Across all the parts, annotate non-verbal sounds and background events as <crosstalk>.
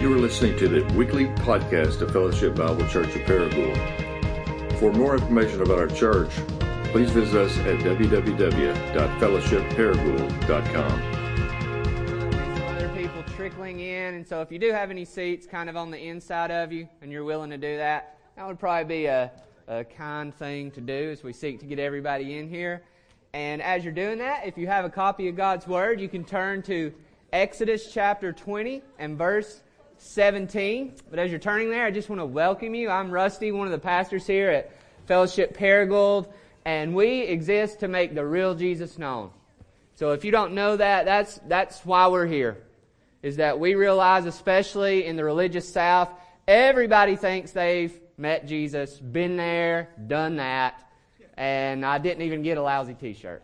You are listening to the weekly podcast of Fellowship Bible Church of Paragould. For more information about our church, please visit us at www.fellowshipparagould.com. Other people trickling in, and so if you do have any seats kind of on the inside of you and you're willing to do that, that would probably be a, a kind thing to do as we seek to get everybody in here. And as you're doing that, if you have a copy of God's Word, you can turn to Exodus chapter 20 and verse 17. But as you're turning there, I just want to welcome you. I'm Rusty, one of the pastors here at Fellowship Paragould, and we exist to make the real Jesus known. So if you don't know that, that's, that's why we're here. Is that we realize, especially in the religious South, everybody thinks they've met Jesus, been there, done that, and I didn't even get a lousy t-shirt.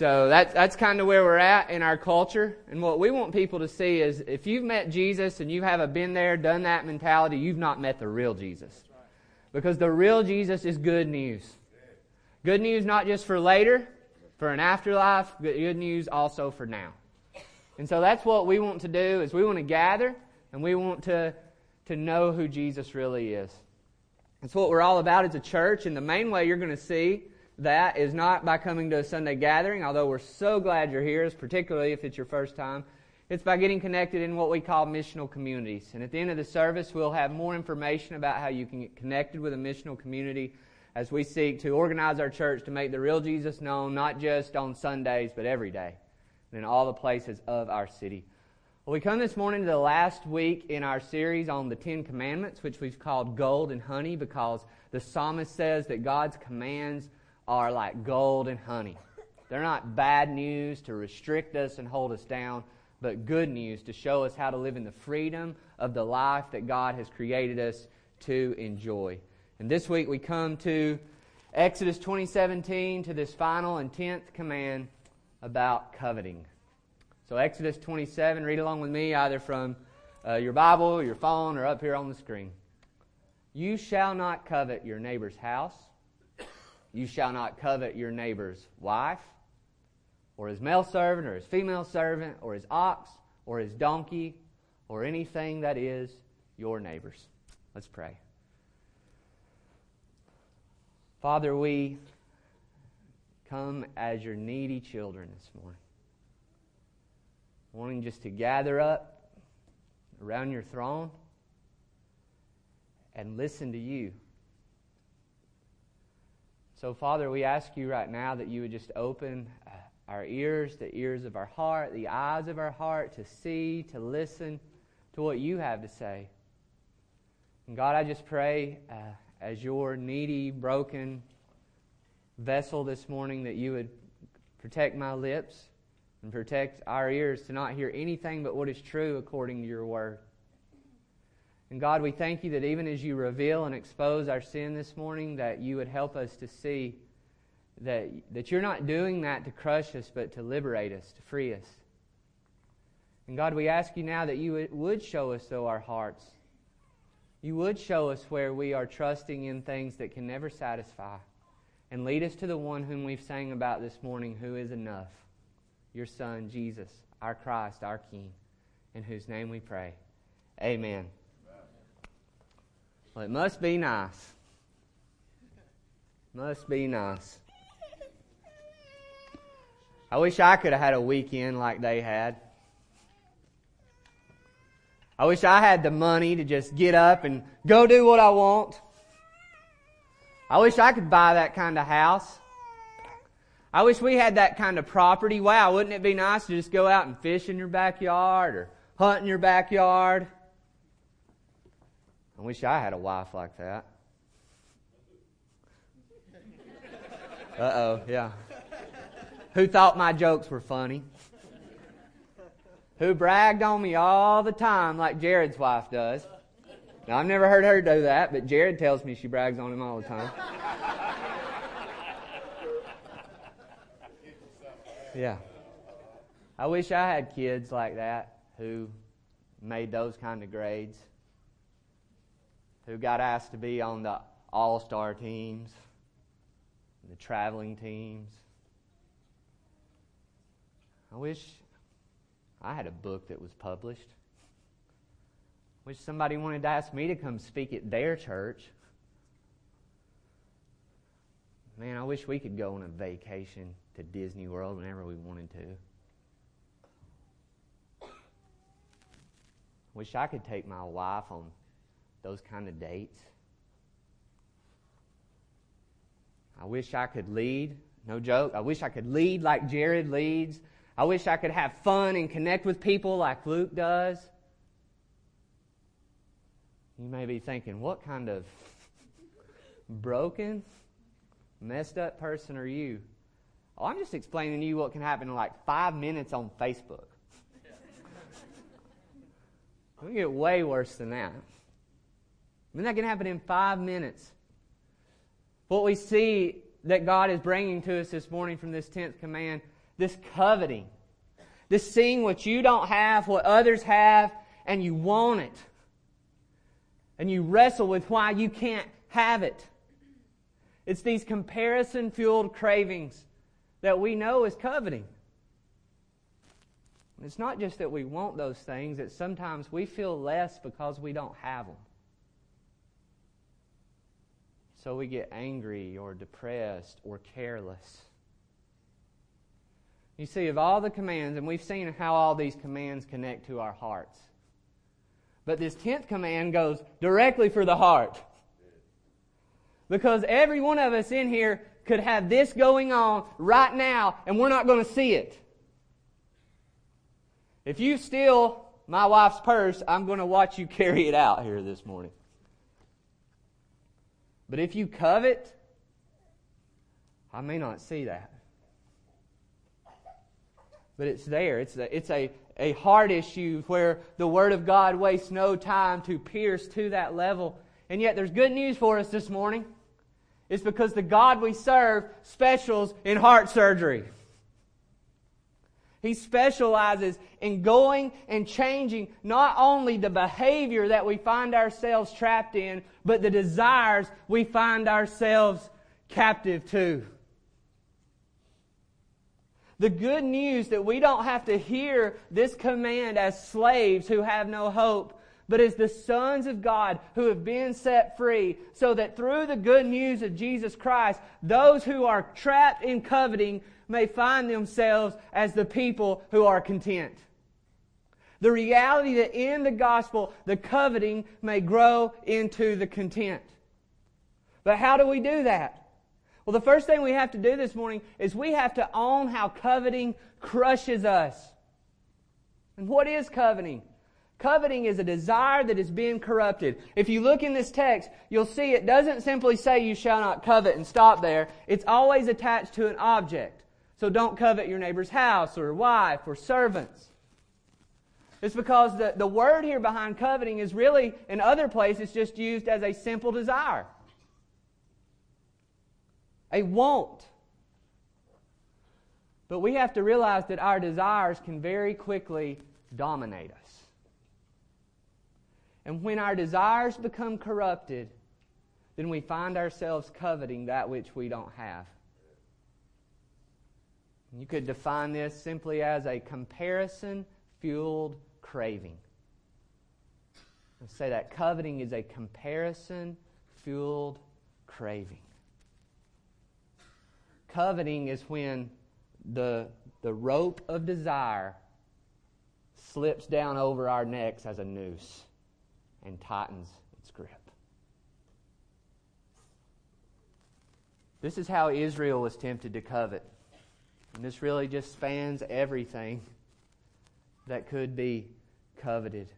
So that's, that's kind of where we're at in our culture. And what we want people to see is if you've met Jesus and you have a been there, done that mentality, you've not met the real Jesus. Because the real Jesus is good news. Good news not just for later, for an afterlife, good news also for now. And so that's what we want to do is we want to gather and we want to, to know who Jesus really is. That's what we're all about as a church. And the main way you're going to see that is not by coming to a Sunday gathering, although we're so glad you're here, particularly if it's your first time. It's by getting connected in what we call missional communities. And at the end of the service, we'll have more information about how you can get connected with a missional community as we seek to organize our church to make the real Jesus known, not just on Sundays, but every day, and in all the places of our city. Well, we come this morning to the last week in our series on the Ten Commandments, which we've called Gold and Honey, because the psalmist says that God's commands are like gold and honey. They're not bad news to restrict us and hold us down, but good news to show us how to live in the freedom of the life that God has created us to enjoy. And this week we come to Exodus 2017 to this final and tenth command about coveting. So Exodus 27, read along with me either from uh, your Bible, your phone, or up here on the screen. You shall not covet your neighbor's house you shall not covet your neighbor's wife, or his male servant, or his female servant, or his ox, or his donkey, or anything that is your neighbor's. Let's pray. Father, we come as your needy children this morning, wanting just to gather up around your throne and listen to you. So, Father, we ask you right now that you would just open uh, our ears, the ears of our heart, the eyes of our heart to see, to listen to what you have to say. And God, I just pray uh, as your needy, broken vessel this morning that you would protect my lips and protect our ears to not hear anything but what is true according to your word. And God, we thank you that even as you reveal and expose our sin this morning, that you would help us to see that, that you're not doing that to crush us, but to liberate us, to free us. And God, we ask you now that you would show us, though, our hearts. You would show us where we are trusting in things that can never satisfy. And lead us to the one whom we've sang about this morning, who is enough. Your Son, Jesus, our Christ, our King, in whose name we pray. Amen. Well, it must be nice. Must be nice. I wish I could have had a weekend like they had. I wish I had the money to just get up and go do what I want. I wish I could buy that kind of house. I wish we had that kind of property. Wow, wouldn't it be nice to just go out and fish in your backyard or hunt in your backyard? I wish I had a wife like that. Uh oh, yeah. Who thought my jokes were funny? Who bragged on me all the time like Jared's wife does? Now, I've never heard her do that, but Jared tells me she brags on him all the time. Yeah. I wish I had kids like that who made those kind of grades who got asked to be on the all star teams, the traveling teams. I wish I had a book that was published. Wish somebody wanted to ask me to come speak at their church. Man, I wish we could go on a vacation to Disney World whenever we wanted to. Wish I could take my wife on those kind of dates. I wish I could lead. No joke. I wish I could lead like Jared leads. I wish I could have fun and connect with people like Luke does. You may be thinking, what kind of broken, messed up person are you? Oh, I'm just explaining to you what can happen in like five minutes on Facebook. We <laughs> get way worse than that. Mean, that can happen in five minutes. What we see that God is bringing to us this morning from this 10th command, this coveting, this seeing what you don't have, what others have, and you want it. And you wrestle with why you can't have it. It's these comparison fueled cravings that we know is coveting. It's not just that we want those things, it's sometimes we feel less because we don't have them. So we get angry or depressed or careless. You see, of all the commands, and we've seen how all these commands connect to our hearts. But this tenth command goes directly for the heart. Because every one of us in here could have this going on right now, and we're not going to see it. If you steal my wife's purse, I'm going to watch you <laughs> carry it out here this morning. But if you covet, I may not see that. But it's there. It's a, it's a, a heart issue where the Word of God wastes no time to pierce to that level. And yet there's good news for us this morning. It's because the God we serve specials in heart surgery. He specializes in going and changing not only the behavior that we find ourselves trapped in, but the desires we find ourselves captive to. The good news that we don't have to hear this command as slaves who have no hope, but as the sons of God who have been set free, so that through the good news of Jesus Christ, those who are trapped in coveting may find themselves as the people who are content. The reality that in the gospel, the coveting may grow into the content. But how do we do that? Well, the first thing we have to do this morning is we have to own how coveting crushes us. And what is coveting? Coveting is a desire that is being corrupted. If you look in this text, you'll see it doesn't simply say you shall not covet and stop there. It's always attached to an object. So don't covet your neighbor's house or wife or servants. It's because the, the word here behind coveting is really, in other places, just used as a simple desire. A want. But we have to realize that our desires can very quickly dominate us. And when our desires become corrupted, then we find ourselves coveting that which we don't have. You could define this simply as a comparison fueled craving. Let's say that coveting is a comparison fueled craving. Coveting is when the, the rope of desire slips down over our necks as a noose and tightens its grip. This is how Israel was tempted to covet. And this really just spans everything that could be coveted.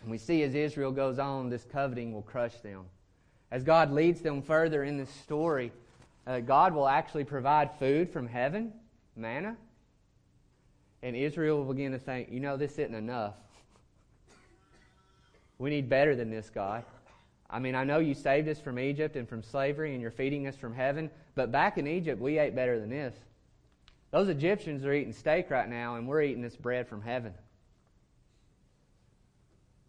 And we see as Israel goes on, this coveting will crush them. As God leads them further in this story, uh, God will actually provide food from heaven, manna. And Israel will begin to think, you know, this isn't enough. <laughs> We need better than this, God. I mean, I know you saved us from Egypt and from slavery and you're feeding us from heaven, but back in Egypt, we ate better than this. Those Egyptians are eating steak right now, and we're eating this bread from heaven.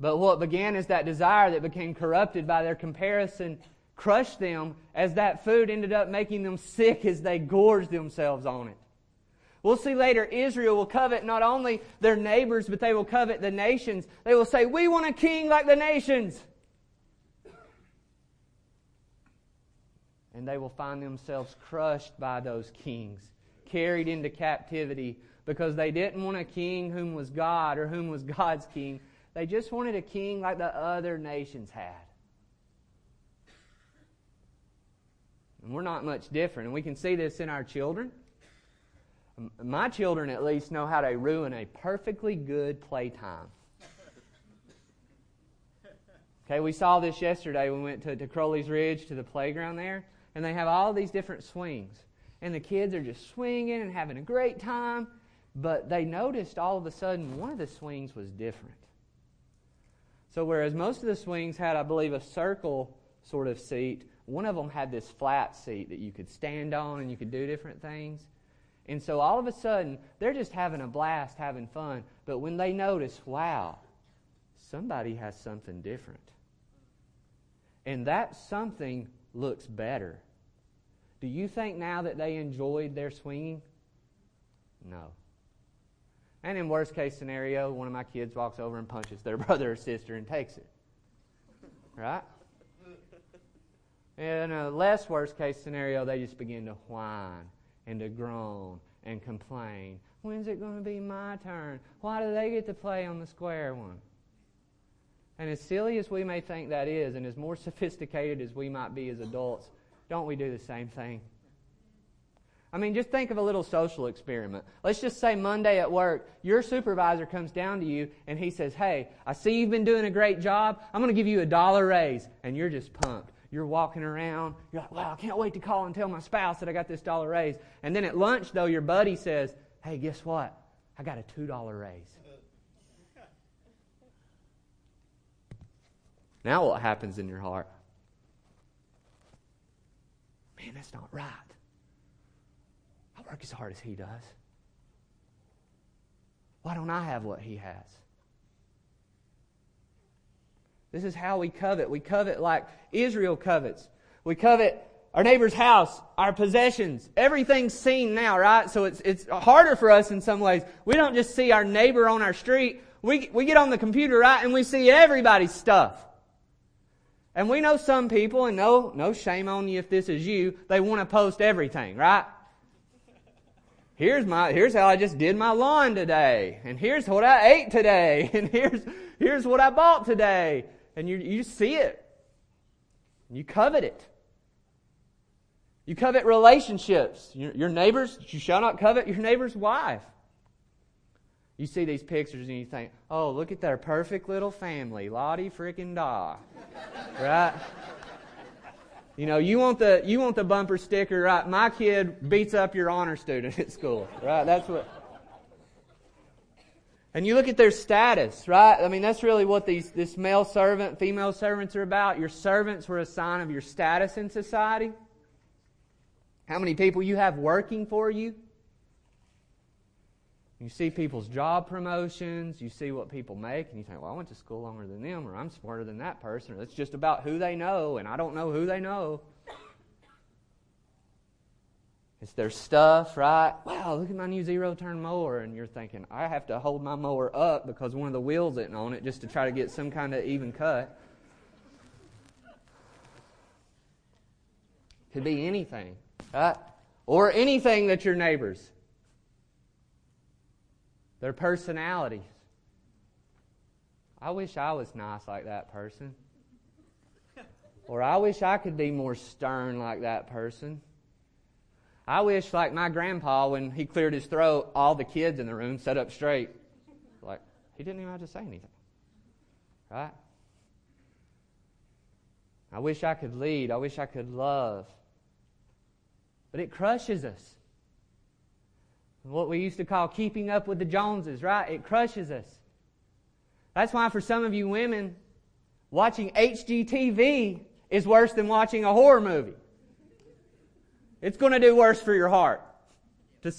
But what began as that desire that became corrupted by their comparison crushed them as that food ended up making them sick as they gorged themselves on it. We'll see later Israel will covet not only their neighbors, but they will covet the nations. They will say, We want a king like the nations. And they will find themselves crushed by those kings, carried into captivity because they didn't want a king whom was God or whom was <laughs> God's king. They just wanted a king like the other nations had. And we're not much different. And we can see this in our children. My children, at least, know how to ruin a perfectly good playtime. Okay, we saw this yesterday we went to, to Crowley's Ridge to the playground there, and they have all these different swings. And the kids are just swinging and having a great time, but they noticed all of a sudden one of the swings was different. So, whereas most of the swings had, I believe, a circle sort of seat, one of them had this flat seat that you could stand on and you could do different things. And so all of a sudden, they're just having a blast, having fun. But when they notice, wow, somebody has something different. And that something looks better. Do you think now that they enjoyed their swinging? No. And in worst case scenario, one of my kids walks over and punches their <laughs> brother or sister and takes it. Right? In a less worst case scenario, they just begin to whine and to groan and complain. When's it going to be my turn? Why do they get to play on the square one? And as silly as we may think that is, and as more <laughs> sophisticated as we might be as adults, don't we do the same thing? I mean, just think of a little social experiment. Let's just say Monday at work, your supervisor comes down to you and he says, Hey, I see you've been doing a great job. I'm going to give you a dollar raise. And you're just pumped. You're walking around. You're like, Wow, I can't wait to call and tell my spouse that I got this dollar raise. And then at lunch, though, your buddy says, Hey, guess what? I got a $2 raise. Now, what happens in your heart? Man, that's not right I work as hard as he does? Why don't I have what he has? This is how we covet. We covet like Israel covets. We covet our neighbor's house, our possessions. Everything's seen now, right? So it's, it's harder for us in some ways. We don't just see our neighbor on our street. We, we get on the computer, right, and we see everybody's stuff. And we know some people, and no, no shame on you if this is you, they want to post everything, right? here's my here's how I just did my lawn today, and here's what I ate today, <laughs> and here's here's what I bought today, and you you see it, you covet it. You covet relationships. Your, your neighbors, you shall not covet your neighbor's wife. You see these pictures and you think, oh, look at their perfect little family. Lottie freaking da. right? You know, you want the you want the bumper sticker, right? My kid beats up your honor student <laughs> at school, right? That's what. And you look at their status, right? I mean, that's really what these this male servant, female servants are about. Your servants were a sign of your status in society. How many people you have working for you? You see people's job promotions, you see what people make, and you think, well, I went to school longer than them, or I'm smarter than that person, or it's just about who they know, and I don't know who they know. It's their stuff, right? Wow, look at my new zero turn mower. And you're thinking, I have to hold my mower up because one of the wheels isn't on it just to try to get some kind of even cut. Could be anything, right? Or anything that your neighbors their personalities. I wish I was nice like that person. Or I wish I could be more stern like that person. I wish, like my grandpa, when he cleared his throat, all the kids in the room sat up straight. Like, he didn't even have to say anything. Right? I wish I could lead. I wish I could love. But it crushes us what we used to call keeping up with the Joneses, right? It crushes us. That's why for some of you women, watching HGTV is worse than watching a horror movie. It's going to do worse for your heart to,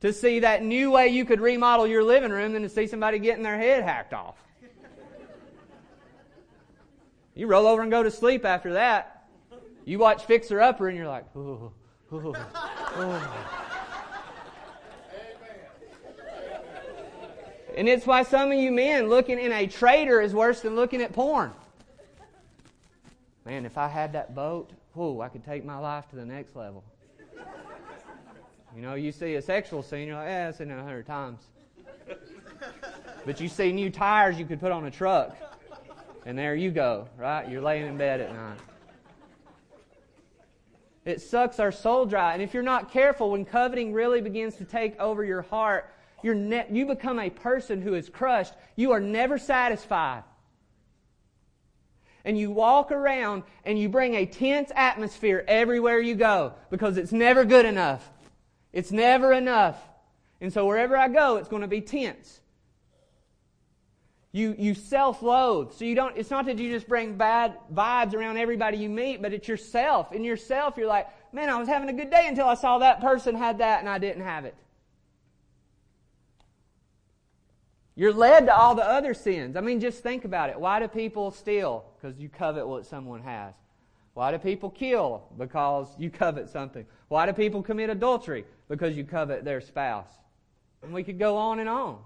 to see that new way you could remodel your living room than to see somebody getting their head hacked off. You roll over and go to sleep after that. You watch Fixer Upper and you're like, ooh, ooh, ooh. And it's why some of you men looking in a trader is worse than looking at porn. Man, if I had that boat, whoo, I could take my life to the next level. You know, you see a sexual scene, you're like, yeah, I've seen it a hundred times. But you see new tires you could put on a truck, and there you go, right? You're laying in bed at night. It sucks our soul dry. And if you're not careful, when coveting really begins to take over your heart, you're ne- you become a person who is crushed. You are never satisfied. And you walk around and you bring a tense atmosphere everywhere you go because it's never good enough. It's never enough. And so wherever I go, it's going to be tense. You, you self-loathe. So you don't, it's not that you just bring bad vibes around everybody you meet, but it's yourself. In yourself, you're like, man, I was having a good day until I saw that person had that and I didn't have it. You're led to all the other sins. I mean, just think about it. Why do people steal? Because you covet what someone has. Why do people kill? Because you covet something. Why do people commit adultery? Because you covet their spouse. And we could go on and on.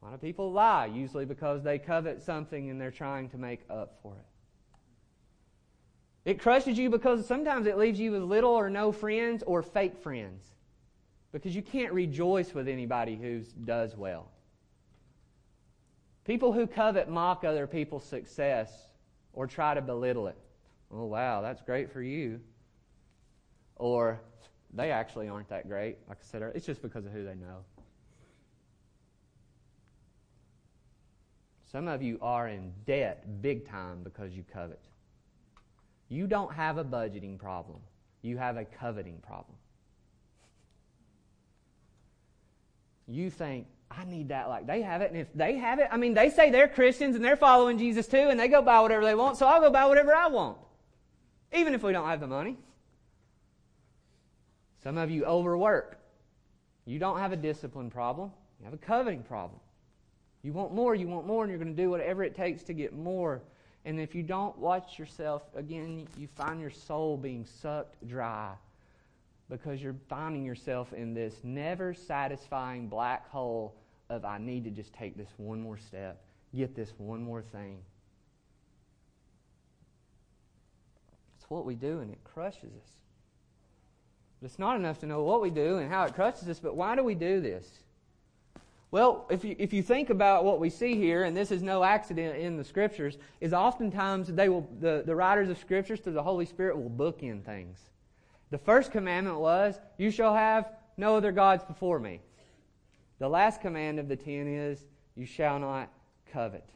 Why do people lie, usually because they covet something and they're trying to make up for it. It crushes you because sometimes it leaves you with little or no friends or fake friends. Because you can't rejoice with anybody who does well. People who covet mock other people's success or try to belittle it. Oh, wow, that's great for you. Or they actually aren't that great. Like I said, it's just because of who they know. Some of you are in debt big time because you covet. You don't have a budgeting problem, you have a coveting problem. You think, I need that like they have it, and if they have it, I mean, they say they're Christians and they're following Jesus too, and they go buy whatever they want, so I'll go buy whatever I want, even if we don't have the money. Some of you overwork. You don't have a discipline problem, you have a coveting problem. You want more, you want more, and you're going to do whatever it takes to get more. And if you don't watch yourself, again, you find your soul being sucked dry because you're finding yourself in this never satisfying black hole of, I need to just take this one more step, get this one more thing. It's what we do, and it crushes us. But it's not enough to know what we do and how it crushes us, but why do we do this? Well, if you, if you think about what we see here, and this is no accident in the scriptures, is oftentimes they will, the, the writers of scriptures through the Holy Spirit will book in things. The first commandment was, You shall have no other gods before me. The last command of the ten is, You shall not covet.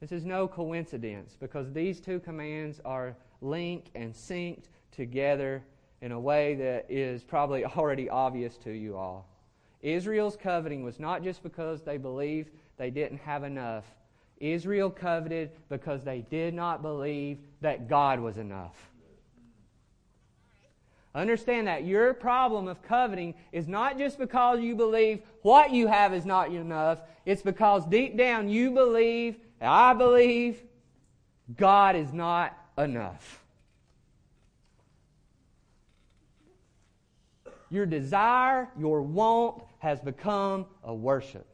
This is no coincidence because these two commands are linked and synced together in a way that is probably <laughs> already obvious to you all. Israel's coveting was not just because they believed they didn't have enough. Israel coveted because they did not believe that God was enough. Understand that your problem of coveting is not just because you believe what you have is not enough. It's because deep down you believe, I believe, God is not enough. Your desire, your want has become a worship.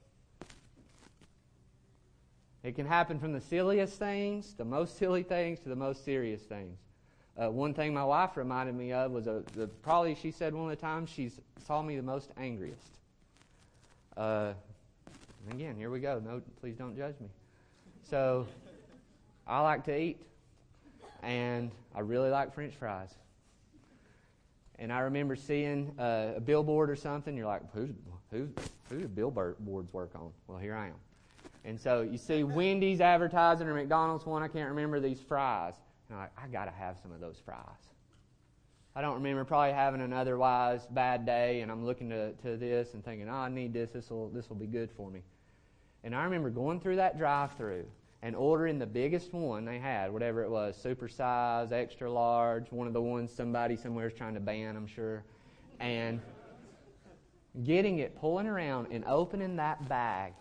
It can happen from the silliest things, the most silly things, to the most serious things. Uh, one thing my wife reminded me of was a, the, probably she said one of the times she saw me the most angriest. Uh, again, here we go. No, please don't judge me. So, I like to eat, and I really like French fries. And I remember seeing uh, a billboard or something. You're like, who's, who, who do billboards work on? Well, here I am. And so you see Wendy's advertising or McDonald's one, I can't remember these fries. And I'm like, I got to have some of those fries. I don't remember probably having an otherwise bad day, and I'm looking to, to this and thinking, oh, I need this. This will this will be good for me. And I remember going through that drive-through and ordering the biggest one they had, whatever it was, super size, extra large, one of the ones somebody somewhere is trying to ban, I'm sure. And getting it, pulling around, and opening that bag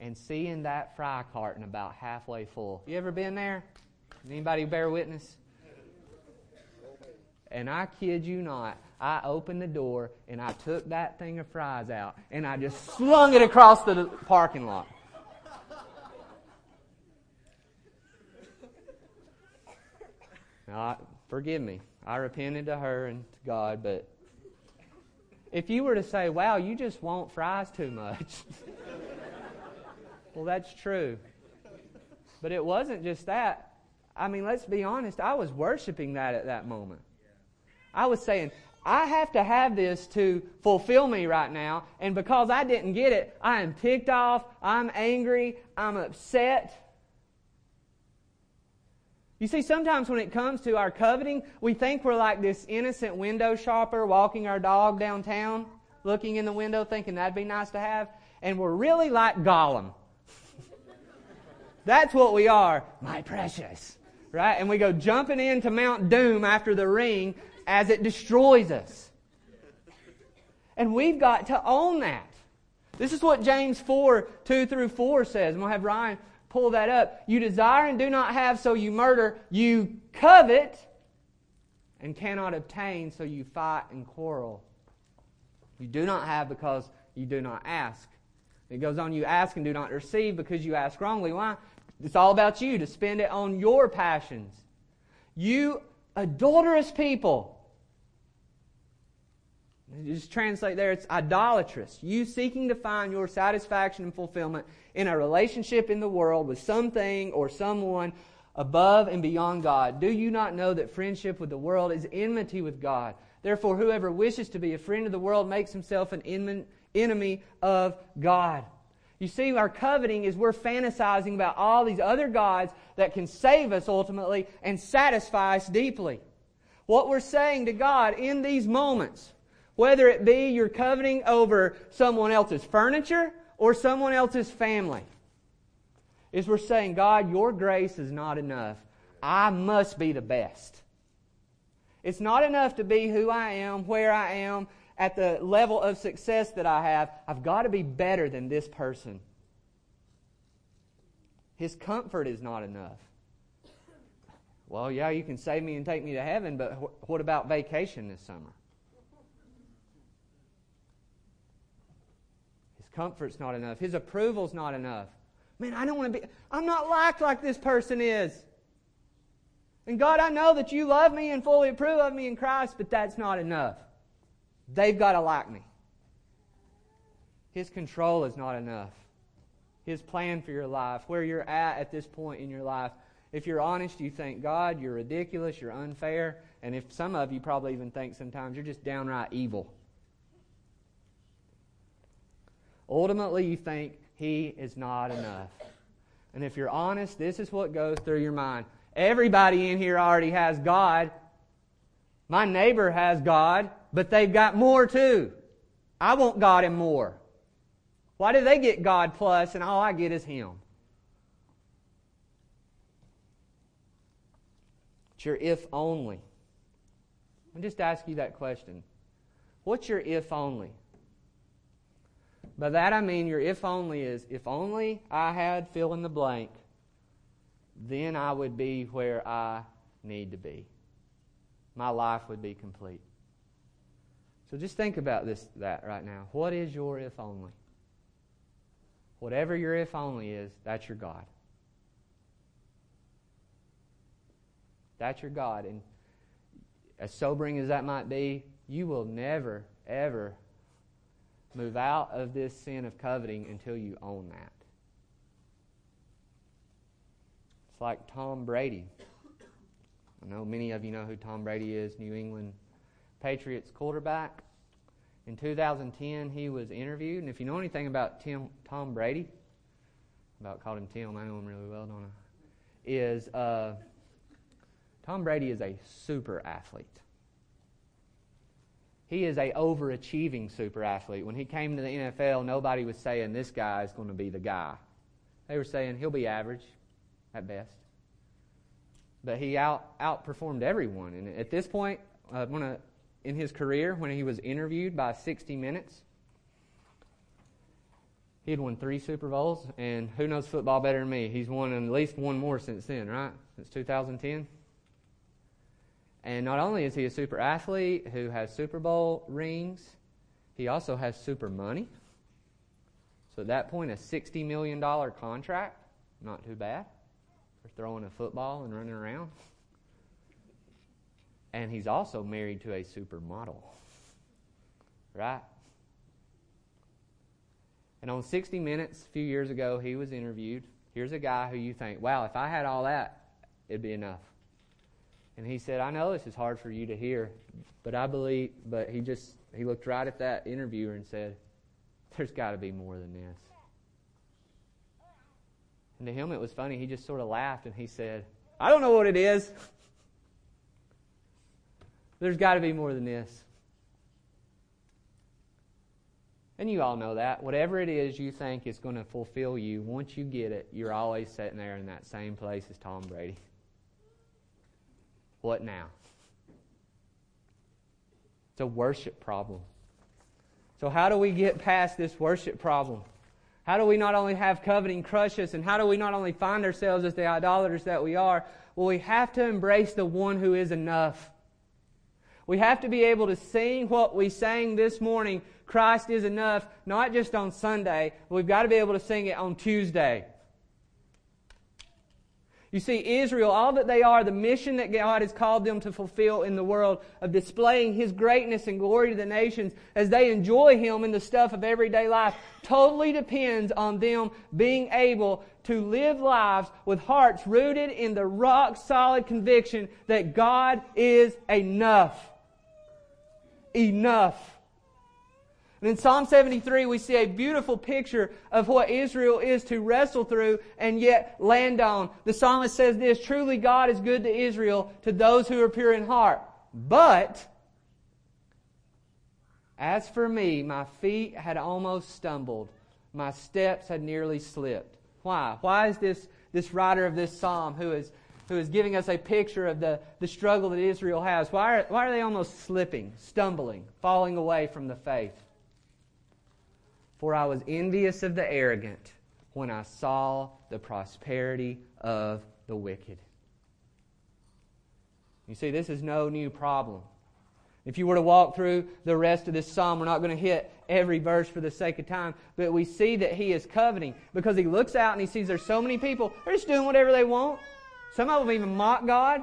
and seeing that fry carton about halfway full. You ever been there? Anybody bear witness? And I kid you not, I opened the door and I took that thing of fries out and I just slung it across the parking lot. Now, forgive me. I repented to her and to God, but if you were to say, wow, you just want fries too much, <laughs> well, that's true. But it wasn't just that. I mean, let's be honest, I was worshiping that at that moment. I was saying, I have to have this to fulfill me right now, and because I didn't get it, I am ticked off, I'm angry, I'm upset. You see, sometimes when it comes to our coveting, we think we're like this innocent window shopper walking our dog downtown, looking in the window, thinking that'd be nice to have, and we're really like Gollum. <laughs> That's what we are, my precious. Right? And we go jumping into Mount Doom after the ring as it destroys us. And we've got to own that. This is what James 4 2 through 4 says. And we'll have Ryan pull that up. You desire and do not have, so you murder. You covet and cannot obtain, so you fight and quarrel. You do not have because you do not ask. It goes on, you ask and do not receive because you ask wrongly. Why? It's all about you to spend it on your passions. You adulterous people. Just translate there, it's idolatrous. You seeking to find your satisfaction and fulfillment in a relationship in the world with something or someone above and beyond God. Do you not know that friendship with the world is enmity with God? Therefore, whoever wishes to be a friend of the world makes himself an enemy of God. You see, our coveting is we're fantasizing about all these other gods that can save us ultimately and satisfy us deeply. What we're saying to God in these moments, whether it be you're coveting over someone else's furniture or someone else's family, is we're saying, God, your grace is not enough. I must be the best. It's not enough to be who I am, where I am, at the level of success that I have, I've got to be better than this person. His comfort is not enough. Well, yeah, you can save me and take me to heaven, but what about vacation this summer? His comfort's not enough. His approval's not enough. Man, I don't want to be, I'm not liked like this person is. And God, I know that you love me and fully approve of me in Christ, but that's not enough. They've got to like me. His control is not enough. His plan for your life, where you're at at this point in your life. If you're honest, you think, God, you're ridiculous, you're unfair. And if some of you probably even think sometimes you're just downright evil. Ultimately, you think He is not enough. And if you're honest, this is what goes through your mind. Everybody in here already has God. My neighbor has God but they've got more too. I want God and more. Why do they get God plus and all I get is Him? It's your if only. I'll just ask you that question. What's your if only? By that I mean your if only is if only I had fill in the blank, then I would be where I need to be. My life would be complete. So just think about this that right now. What is your if only? Whatever your if only is, that's your God. That's your God. And as sobering as that might be, you will never, ever move out of this sin of coveting until you own that. It's like Tom Brady. I know many of you know who Tom Brady is, New England Patriots quarterback. In 2010, he was interviewed, and if you know anything about Tim, Tom Brady, about called him Tim, I know him really well, don't I? Is uh, Tom Brady is a super athlete. He is a overachieving super athlete. When he came to the NFL, nobody was saying this guy is going to be the guy. They were saying he'll be average at best. But he out outperformed everyone. And at this point, I want to in his career when he was interviewed by 60 Minutes. He had won three Super Bowls, and who knows football better than me? He's won at least one more since then, right? Since 2010. And not only is he a super athlete who has Super Bowl rings, he also has super money. So at that point, a $60 million contract, not too bad for throwing a football and running around. And he's also married to a supermodel. Right? And on 60 Minutes a few years ago, he was interviewed. Here's a guy who you think, wow, if I had all that, it'd be enough. And he said, I know this is hard for you to hear, but I believe, but he just, he looked right at that interviewer and said, there's got to be more than this. And to him it was funny. He just sort of laughed and he said, I don't know what it is. There's got to be more than this. And you all know that. Whatever it is you think is going to fulfill you, once you get it, you're always sitting there in that same place as Tom Brady. What now? It's a worship problem. So, how do we get past this worship problem? How do we not only have coveting crush us, and how do we not only find ourselves as the idolaters that we are? Well, we have to embrace the one who is enough. We have to be able to sing what we sang this morning Christ is enough, not just on Sunday, but we've got to be able to sing it on Tuesday. You see, Israel, all that they are, the mission that God has called them to fulfill in the world of displaying His greatness and glory to the nations as they enjoy Him in the stuff of everyday life, totally depends on them being able to live lives with hearts rooted in the rock solid conviction that God is enough. Enough. And in Psalm 73, we see a beautiful picture of what Israel is to wrestle through and yet land on. The psalmist says this, truly God is good to Israel, to those who are pure in heart. But, as for me, my feet had almost stumbled. My steps had nearly slipped. Why? Why is this, this writer of this psalm who is, who is giving us a picture of the, the struggle that Israel has, why are, why are they almost slipping, stumbling, falling away from the faith? For I was envious of the arrogant when I saw the prosperity of the wicked. You see, this is no new problem. If you were to walk through the rest of this psalm, we're not going to hit every verse for the sake of time, but we see that he is coveting because he looks out and he sees there's so many people, they're just doing whatever they want. Some of them even mock God.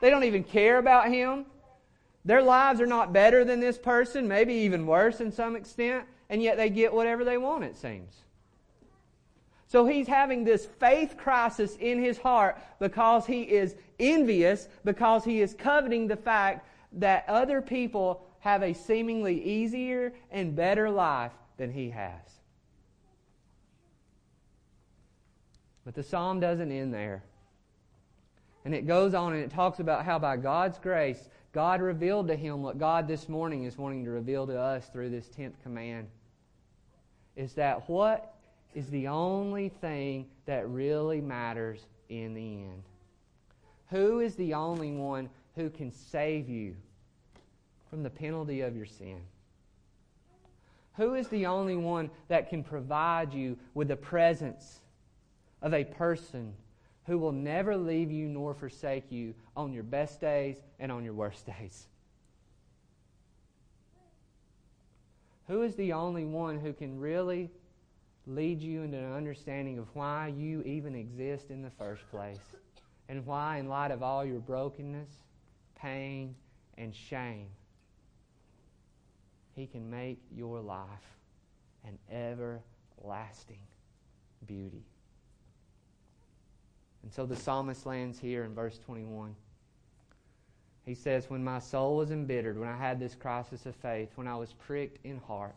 They don't even care about him. Their lives are not better than this person, maybe even worse in some extent and yet they get whatever they want, it seems. So he's having this faith crisis in his heart because he is envious, because he is coveting the fact that other people have a seemingly easier and better life than he has. But the psalm doesn't end there. And it goes on and it talks about how by God's grace, God revealed to him what God this morning is wanting to reveal to us through this 10th command. Is that what is the only thing that really matters in the end? Who is the only one who can save you from the penalty of your sin? Who is the only one that can provide you with the presence of a person who will never leave you nor forsake you on your best days and on your worst days. Who is the only one who can really lead you into an understanding of why you even exist in the first place? And why, in light of all your brokenness, pain, and shame, He can make your life an everlasting beauty. And so the psalmist lands here in verse 21. He says, When my soul was embittered, when I had this crisis of faith, when I was pricked in heart,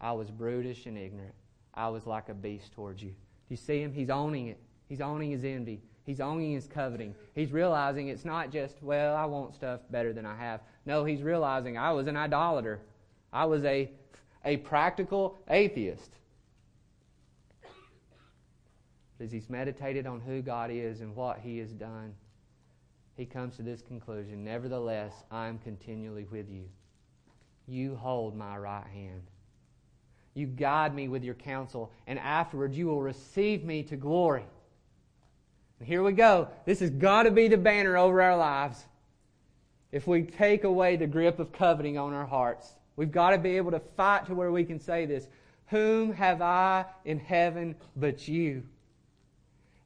I was brutish and ignorant. I was like a beast towards you. Do you see him? He's owning it. He's owning his envy. He's owning his coveting. He's realizing it's not just, well, I want stuff better than I have. No, he's realizing I was an idolater. I was a, a practical atheist as he's meditated on who God is and what he has done, he comes to this conclusion Nevertheless, I am continually with you. You hold my right hand. You guide me with your counsel, and afterwards you will receive me to glory. And here we go. This has got to be the banner over our lives. if we take away the grip of coveting on our hearts. We've got to be able to fight to where we can say this Whom have I in heaven but you?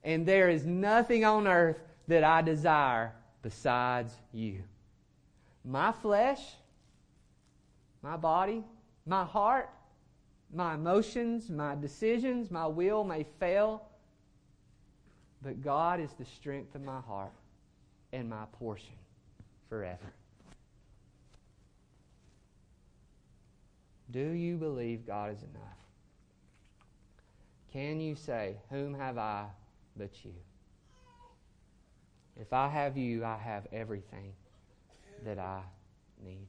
And there is nothing on earth that I desire besides you. My flesh, my body, my heart, my emotions, my decisions, my will may fail, but God is the strength of my heart and my portion forever. Do you believe God is enough? Can you say, Whom have I but you? If I have you, I have everything that I need.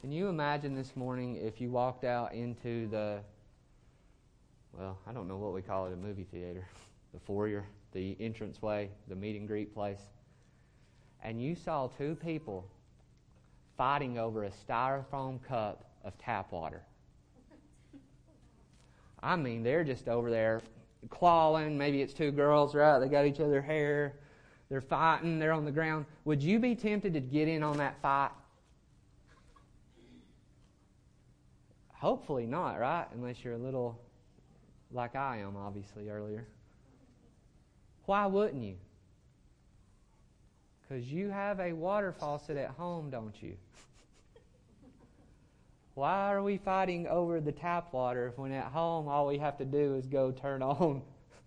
Can you imagine this morning if you walked out into the, well, I don't know what we call it, a movie theater, <laughs> the foyer, the entranceway, the meet and greet place, and you saw two people fighting over a styrofoam cup of tap water. I mean, they're just over there clawing. Maybe it's two girls, right? They got each other hair. They're fighting. They're on the ground. Would you be tempted to get in on that fight? Hopefully not, right? Unless you're a little like I am, obviously, earlier. Why wouldn't you? Because you have a water faucet at home, don't you? Why are we fighting over the tap water when at home all we have to do is go turn <laughs> on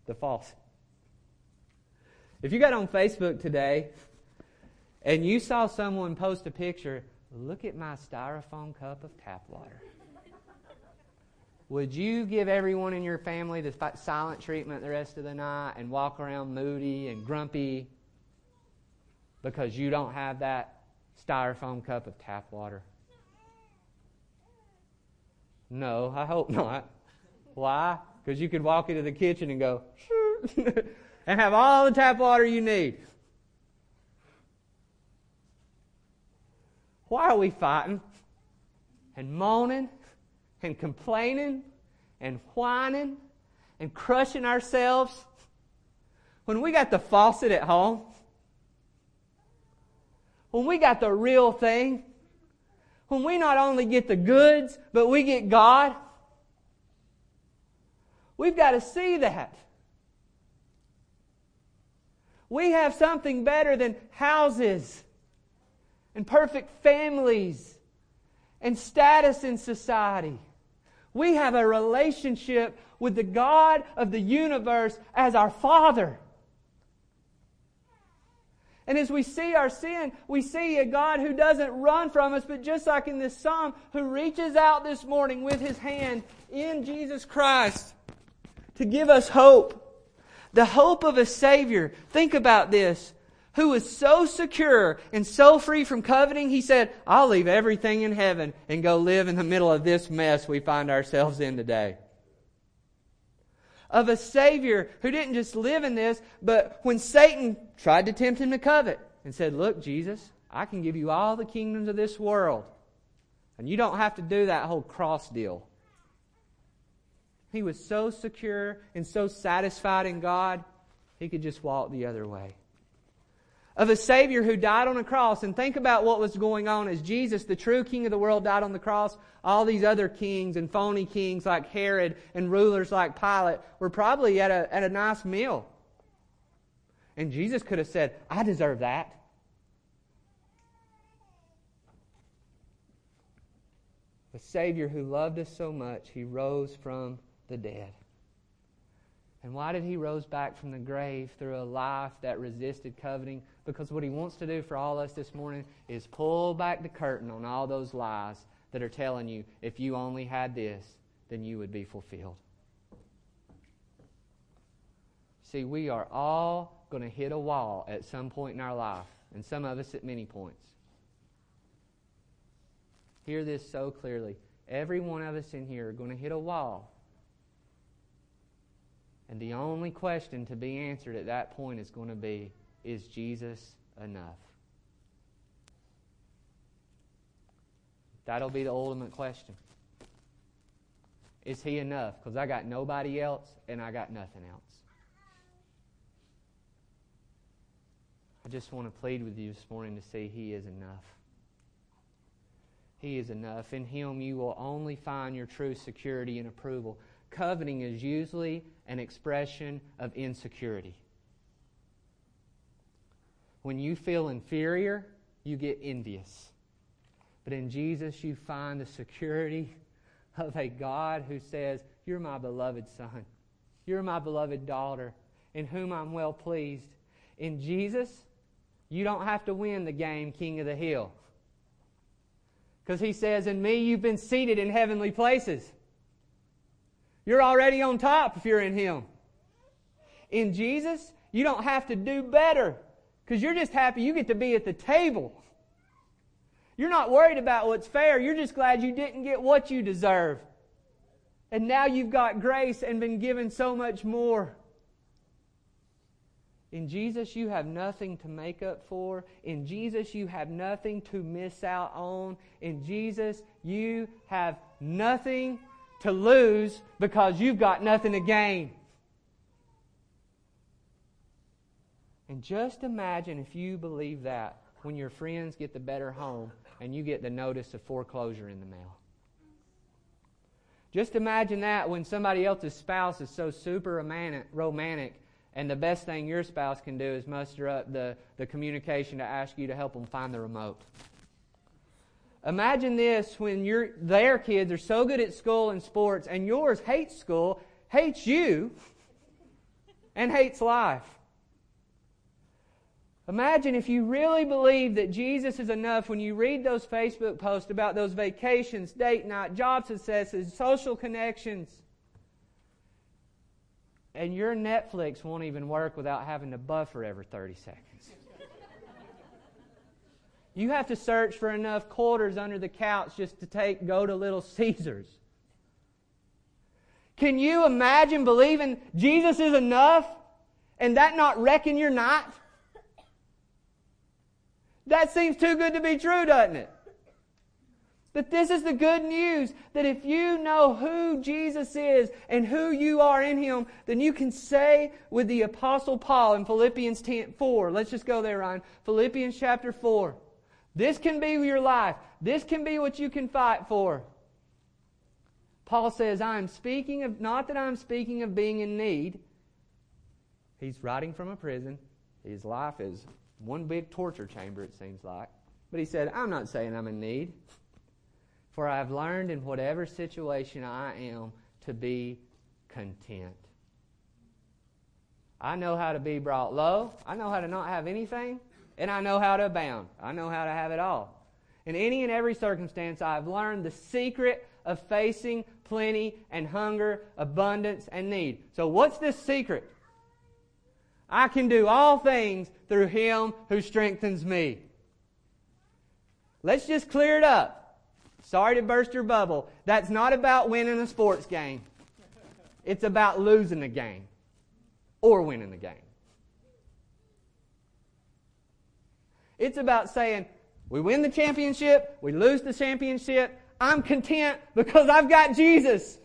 the faucet? If you got on Facebook today and you saw someone post a picture, look at my styrofoam cup of tap water. Would you give everyone in your family the silent treatment the rest of the night and walk around moody and grumpy because you don't have that styrofoam cup of tap water? No, I hope not. Why? Because you could walk into the kitchen and go, <laughs> and have all the tap water you need. Why are we fighting and moaning and complaining and whining and crushing ourselves when we got the faucet at home? When we got the real thing? When we not only get the goods, but we get God? We've got to see that. We have something better than houses and perfect families and status in society. We have a relationship with the God of the universe as our Father. And as we see our sin, we see a God who doesn't run from us, but just like in this psalm, who reaches out this morning with his hand in Jesus Christ to give us hope. The hope of a Savior. Think about this. Who was so secure and so free from coveting, he said, I'll leave everything in heaven and go live in the middle of this mess we find ourselves in today of a Savior who didn't just live in this, but when Satan tried to tempt him to covet and said, Look, Jesus, I can give you all the kingdoms of this world, and you don't have to do that whole cross deal. He was so secure and so satisfied in God, he could just walk the other way of a Savior who died on a cross. And think about what was going on as Jesus, the true King of the world, died on the cross. All these other kings and phony kings like Herod and rulers like Pilate were probably at a, at a nice meal. And Jesus could have said, I deserve that. The Savior who loved us so much, he rose from the dead. And why did he rose back from the grave through a life that resisted coveting? Because what he wants to do for all us this morning is pull back the curtain on all those lies that are telling you if you only had this, then you would be fulfilled. See, we are all going to hit a wall at some point in our life, and some of us at many points. Hear this so clearly. Every one of us in here are going to hit a wall and the only question to be answered at that point is going to be Is Jesus enough? That'll be the ultimate question. Is he enough? Because I got nobody else and I got nothing else. I just want to plead with you this morning to see He is enough. He is enough. In Him, you will only find your true security and approval. Coveting is usually an expression of insecurity. When you feel inferior, you get envious. But in Jesus, you find the security of a God who says, You're my beloved Son. You're my beloved daughter, in whom I'm well pleased. In Jesus, you don't have to win the game, King of the Hill. Because he says, In me, you've been seated in heavenly places. You're already on top if you're in Him. In Jesus, you don't have to do better because you're just happy you get to be at the table. You're not worried about what's fair. You're just glad you didn't get what you deserve. And now you've got grace and been given so much more. In Jesus, you have nothing to make up for. In Jesus, you have nothing to miss out on. In Jesus, you have nothing to lose because you've got nothing to gain. And just imagine if you believe that when your friends get the better home and you get the notice of foreclosure in the mail. Just imagine that when somebody else's spouse is so super romantic and the best thing your spouse can do is muster up the, the communication to ask you to help them find the remote. Imagine this when your their kids are so good at school and sports and yours hates school, hates you, and hates life. Imagine if you really believe that Jesus is enough when you read those Facebook posts about those vacations, date night, job successes, social connections. And your Netflix won't even work without having to buffer every 30 seconds. You have to search for enough quarters under the couch just to take go to Little <laughs> Caesars. Can you imagine believing Jesus is enough and that not wrecking your night? That seems too good to be true, doesn't it? But this is the good news that if you know who Jesus is and who you are in Him, then you can say with the Apostle Paul in Philippians 10, 4. Let's just go there, Ryan. Philippians chapter 4. This can be your life. This can be what you can fight for. Paul says, I am speaking of, not that I'm speaking of being in need. He's writing from a prison. His life is one big torture chamber, it seems like. But he said, I'm not saying I'm in need. For I have learned in whatever situation I am to be content. I know how to be brought low. I know how to not have anything. And I know how to abound. I know how to have it all. In any and every circumstance, I have learned the secret of facing plenty and hunger, abundance and need. So, what's this secret? I can do all things through Him who strengthens me. Let's just clear it up. Sorry to burst your bubble. That's not about winning a sports game. It's about losing a game or winning the game. It's about saying, we win the championship, we lose the championship, I'm content because I've got Jesus.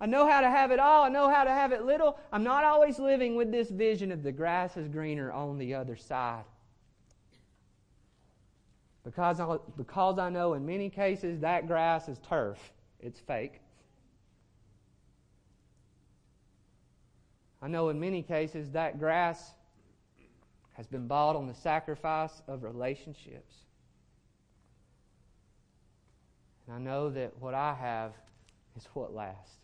I know how to have it all. I know how to have it little. I'm not always living with this vision of the grass is greener on the other side. Because I, because I know in many cases that grass is turf, it's fake. I know in many cases that grass has been bought on the sacrifice of relationships. And I know that what I have is what lasts.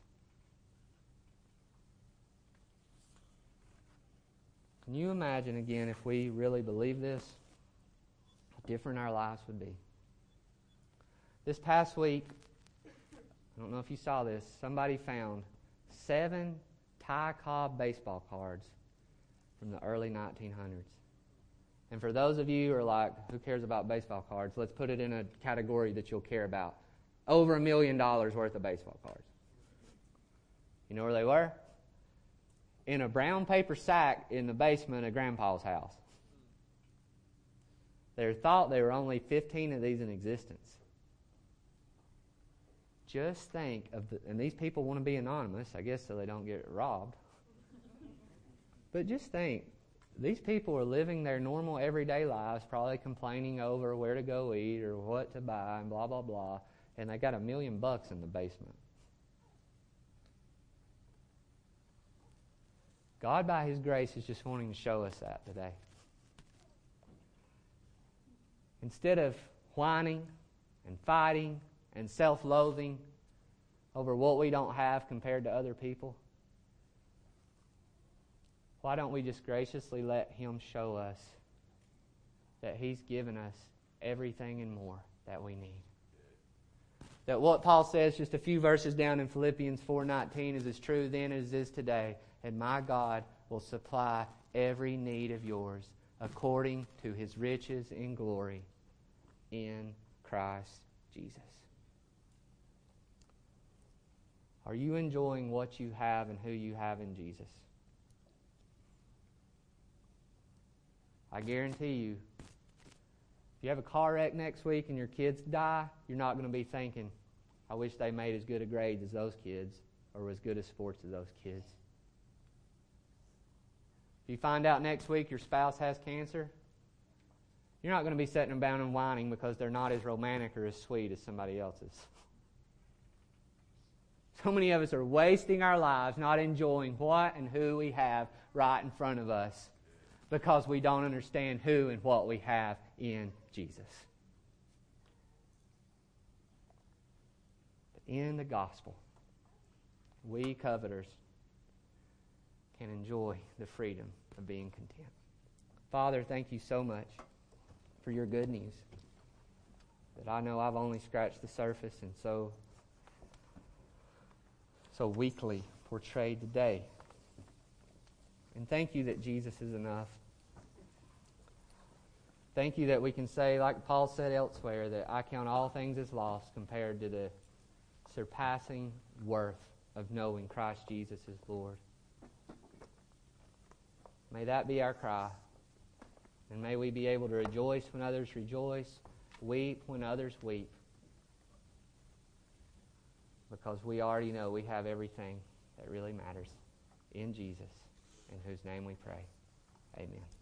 Can you imagine again if we really believe this? How different our lives would be. This past week, I don't know if you saw this, somebody found seven Ty Cobb baseball cards from the early 1900s. And for those of you who are like, who cares about baseball cards, let's put it in a category that you'll care about. Over a million dollars worth of baseball cards. You know where they were? in a brown paper sack in the basement of Grandpa's house. They thought there were only 15 of these in existence. Just think of the, and these people want to be anonymous, I guess, so they don't get robbed. But just think these people are living their normal everyday lives, probably complaining over where to go eat or what to buy and blah, blah, blah. And they got a million bucks in the basement. God, by His grace, is just wanting to show us that today. Instead of whining and fighting and self loathing over what we don't have compared to other people, why don't we just graciously let Him show us that He's given us everything and more that we need? That what Paul says just a few verses down in Philippians 4:19 is as true then as it is today, and my God will supply every need of yours according to his riches in glory in Christ Jesus. Are you enjoying what you have and who you have in Jesus? I guarantee you, if you have a car wreck next week and your kids die, you're not going to be thinking, I wish they made as good a grades as those kids or as good a sports as those kids. If you find out next week your spouse has cancer, you're not going to be sitting them down and whining because they're not as romantic or as sweet as somebody else's. <laughs> So many of us are wasting our lives not enjoying what and who we have right in front of us because we don't understand who and what we have in Jesus. But in the gospel, we coveters can enjoy the freedom of being content. Father, thank you so much for your good news. That I know I've only scratched the surface and so so weakly portrayed today. And thank you that Jesus is enough. Thank you that we can say, like Paul said elsewhere, that I count all things as lost compared to the surpassing worth of knowing Christ Jesus is Lord. May that be our cry. And may we be able to rejoice when others rejoice, weep when others weep. Because we already know we have everything that really matters in Jesus, in whose name we pray. Amen.